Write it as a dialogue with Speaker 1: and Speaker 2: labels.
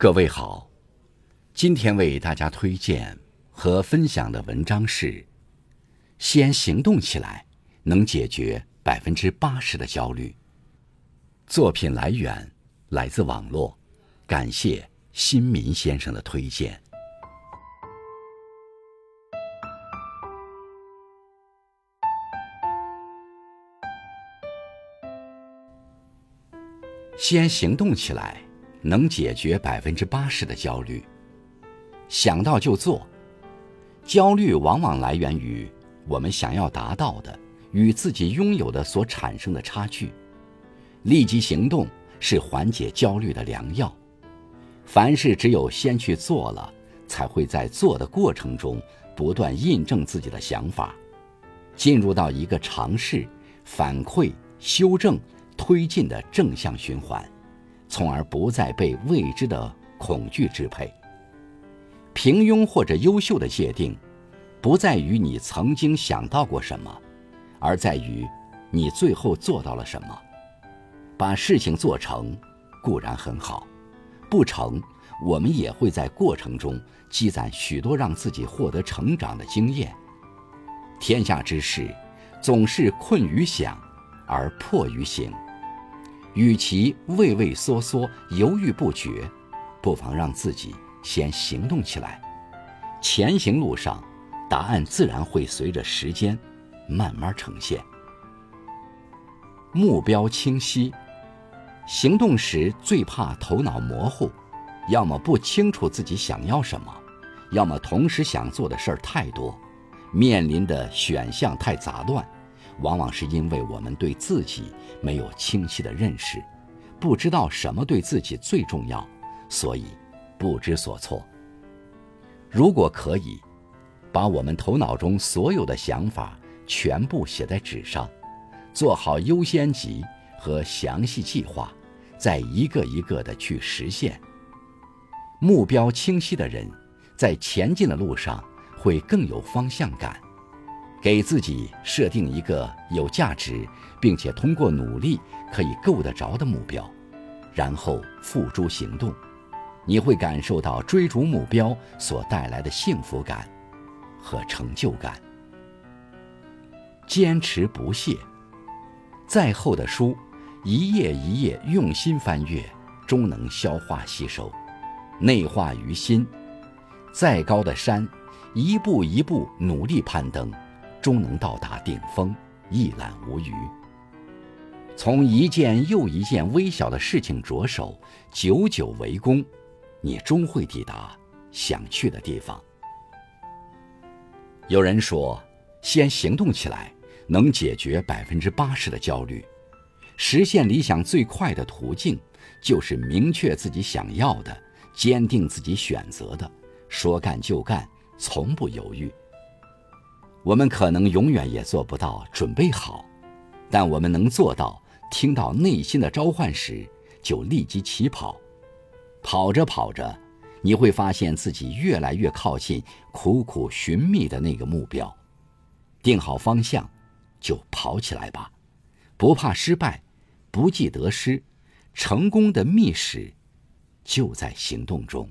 Speaker 1: 各位好，今天为大家推荐和分享的文章是：先行动起来，能解决百分之八十的焦虑。作品来源来自网络，感谢新民先生的推荐。先行动起来。能解决百分之八十的焦虑。想到就做，焦虑往往来源于我们想要达到的与自己拥有的所产生的差距。立即行动是缓解焦虑的良药。凡事只有先去做了，才会在做的过程中不断印证自己的想法，进入到一个尝试、反馈、修正、推进的正向循环。从而不再被未知的恐惧支配。平庸或者优秀的界定，不在于你曾经想到过什么，而在于你最后做到了什么。把事情做成固然很好，不成，我们也会在过程中积攒许多让自己获得成长的经验。天下之事，总是困于想，而迫于行。与其畏畏缩缩、犹豫不决，不妨让自己先行动起来。前行路上，答案自然会随着时间慢慢呈现。目标清晰，行动时最怕头脑模糊，要么不清楚自己想要什么，要么同时想做的事儿太多，面临的选项太杂乱。往往是因为我们对自己没有清晰的认识，不知道什么对自己最重要，所以不知所措。如果可以，把我们头脑中所有的想法全部写在纸上，做好优先级和详细计划，再一个一个的去实现。目标清晰的人，在前进的路上会更有方向感。给自己设定一个有价值，并且通过努力可以够得着的目标，然后付诸行动，你会感受到追逐目标所带来的幸福感和成就感。坚持不懈，再厚的书，一页一页用心翻阅，终能消化吸收，内化于心；再高的山，一步一步努力攀登。终能到达顶峰，一览无余。从一件又一件微小的事情着手，久久为功，你终会抵达想去的地方。有人说，先行动起来，能解决百分之八十的焦虑。实现理想最快的途径，就是明确自己想要的，坚定自己选择的，说干就干，从不犹豫。我们可能永远也做不到准备好，但我们能做到：听到内心的召唤时，就立即起跑。跑着跑着，你会发现自己越来越靠近苦苦寻觅的那个目标。定好方向，就跑起来吧！不怕失败，不计得失，成功的秘史就在行动中。